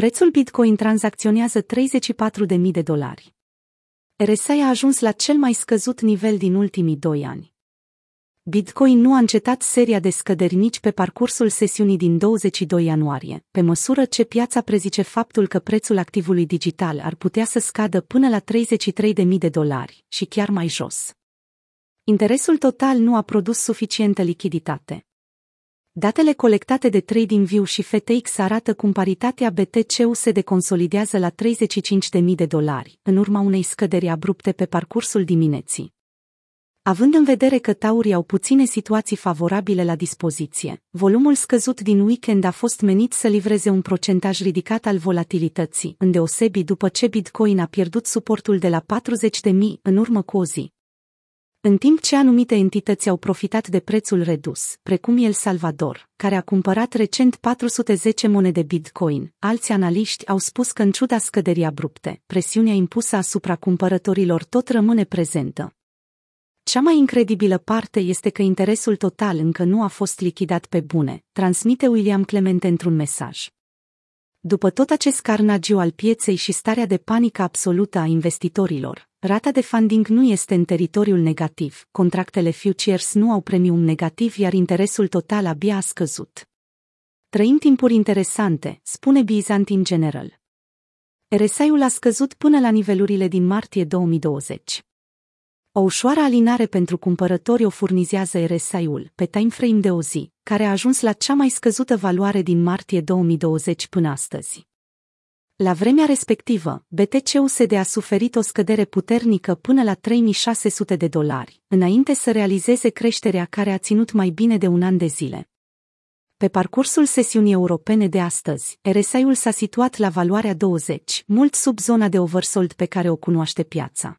Prețul Bitcoin tranzacționează 34.000 de dolari. RSI a ajuns la cel mai scăzut nivel din ultimii doi ani. Bitcoin nu a încetat seria de scăderi nici pe parcursul sesiunii din 22 ianuarie, pe măsură ce piața prezice faptul că prețul activului digital ar putea să scadă până la 33.000 de dolari și chiar mai jos. Interesul total nu a produs suficientă lichiditate. Datele colectate de TradingView și FTX arată cum paritatea BTC-USD consolidează la 35.000 de dolari, în urma unei scăderi abrupte pe parcursul dimineții. Având în vedere că taurii au puține situații favorabile la dispoziție, volumul scăzut din weekend a fost menit să livreze un procentaj ridicat al volatilității, îndeosebi după ce Bitcoin a pierdut suportul de la 40.000 în urmă cu o zi. În timp ce anumite entități au profitat de prețul redus, precum El Salvador, care a cumpărat recent 410 monede Bitcoin, alți analiști au spus că în ciuda scăderii abrupte, presiunea impusă asupra cumpărătorilor tot rămâne prezentă. Cea mai incredibilă parte este că interesul total încă nu a fost lichidat pe bune, transmite William Clement într-un mesaj. După tot acest carnagiu al pieței și starea de panică absolută a investitorilor, rata de funding nu este în teritoriul negativ, contractele futures nu au premium negativ, iar interesul total abia a scăzut. Trăim timpuri interesante, spune Byzantine General. RSI-ul a scăzut până la nivelurile din martie 2020. O ușoară alinare pentru cumpărători o furnizează RSI-ul pe timeframe de o zi, care a ajuns la cea mai scăzută valoare din martie 2020 până astăzi. La vremea respectivă, BTC-USD a suferit o scădere puternică până la 3600 de dolari, înainte să realizeze creșterea care a ținut mai bine de un an de zile. Pe parcursul sesiunii europene de astăzi, RSI-ul s-a situat la valoarea 20, mult sub zona de oversold pe care o cunoaște piața.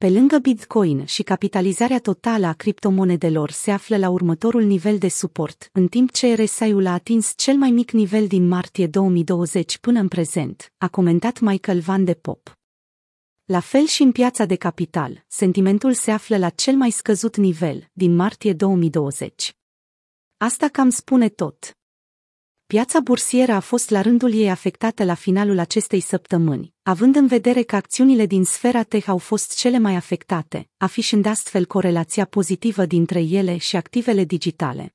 Pe lângă Bitcoin și capitalizarea totală a criptomonedelor se află la următorul nivel de suport, în timp ce RSI-ul a atins cel mai mic nivel din martie 2020 până în prezent, a comentat Michael Van de Pop. La fel și în piața de capital, sentimentul se află la cel mai scăzut nivel, din martie 2020. Asta cam spune tot. Piața bursieră a fost la rândul ei afectată la finalul acestei săptămâni, având în vedere că acțiunile din sfera tech au fost cele mai afectate, afișând astfel corelația pozitivă dintre ele și activele digitale.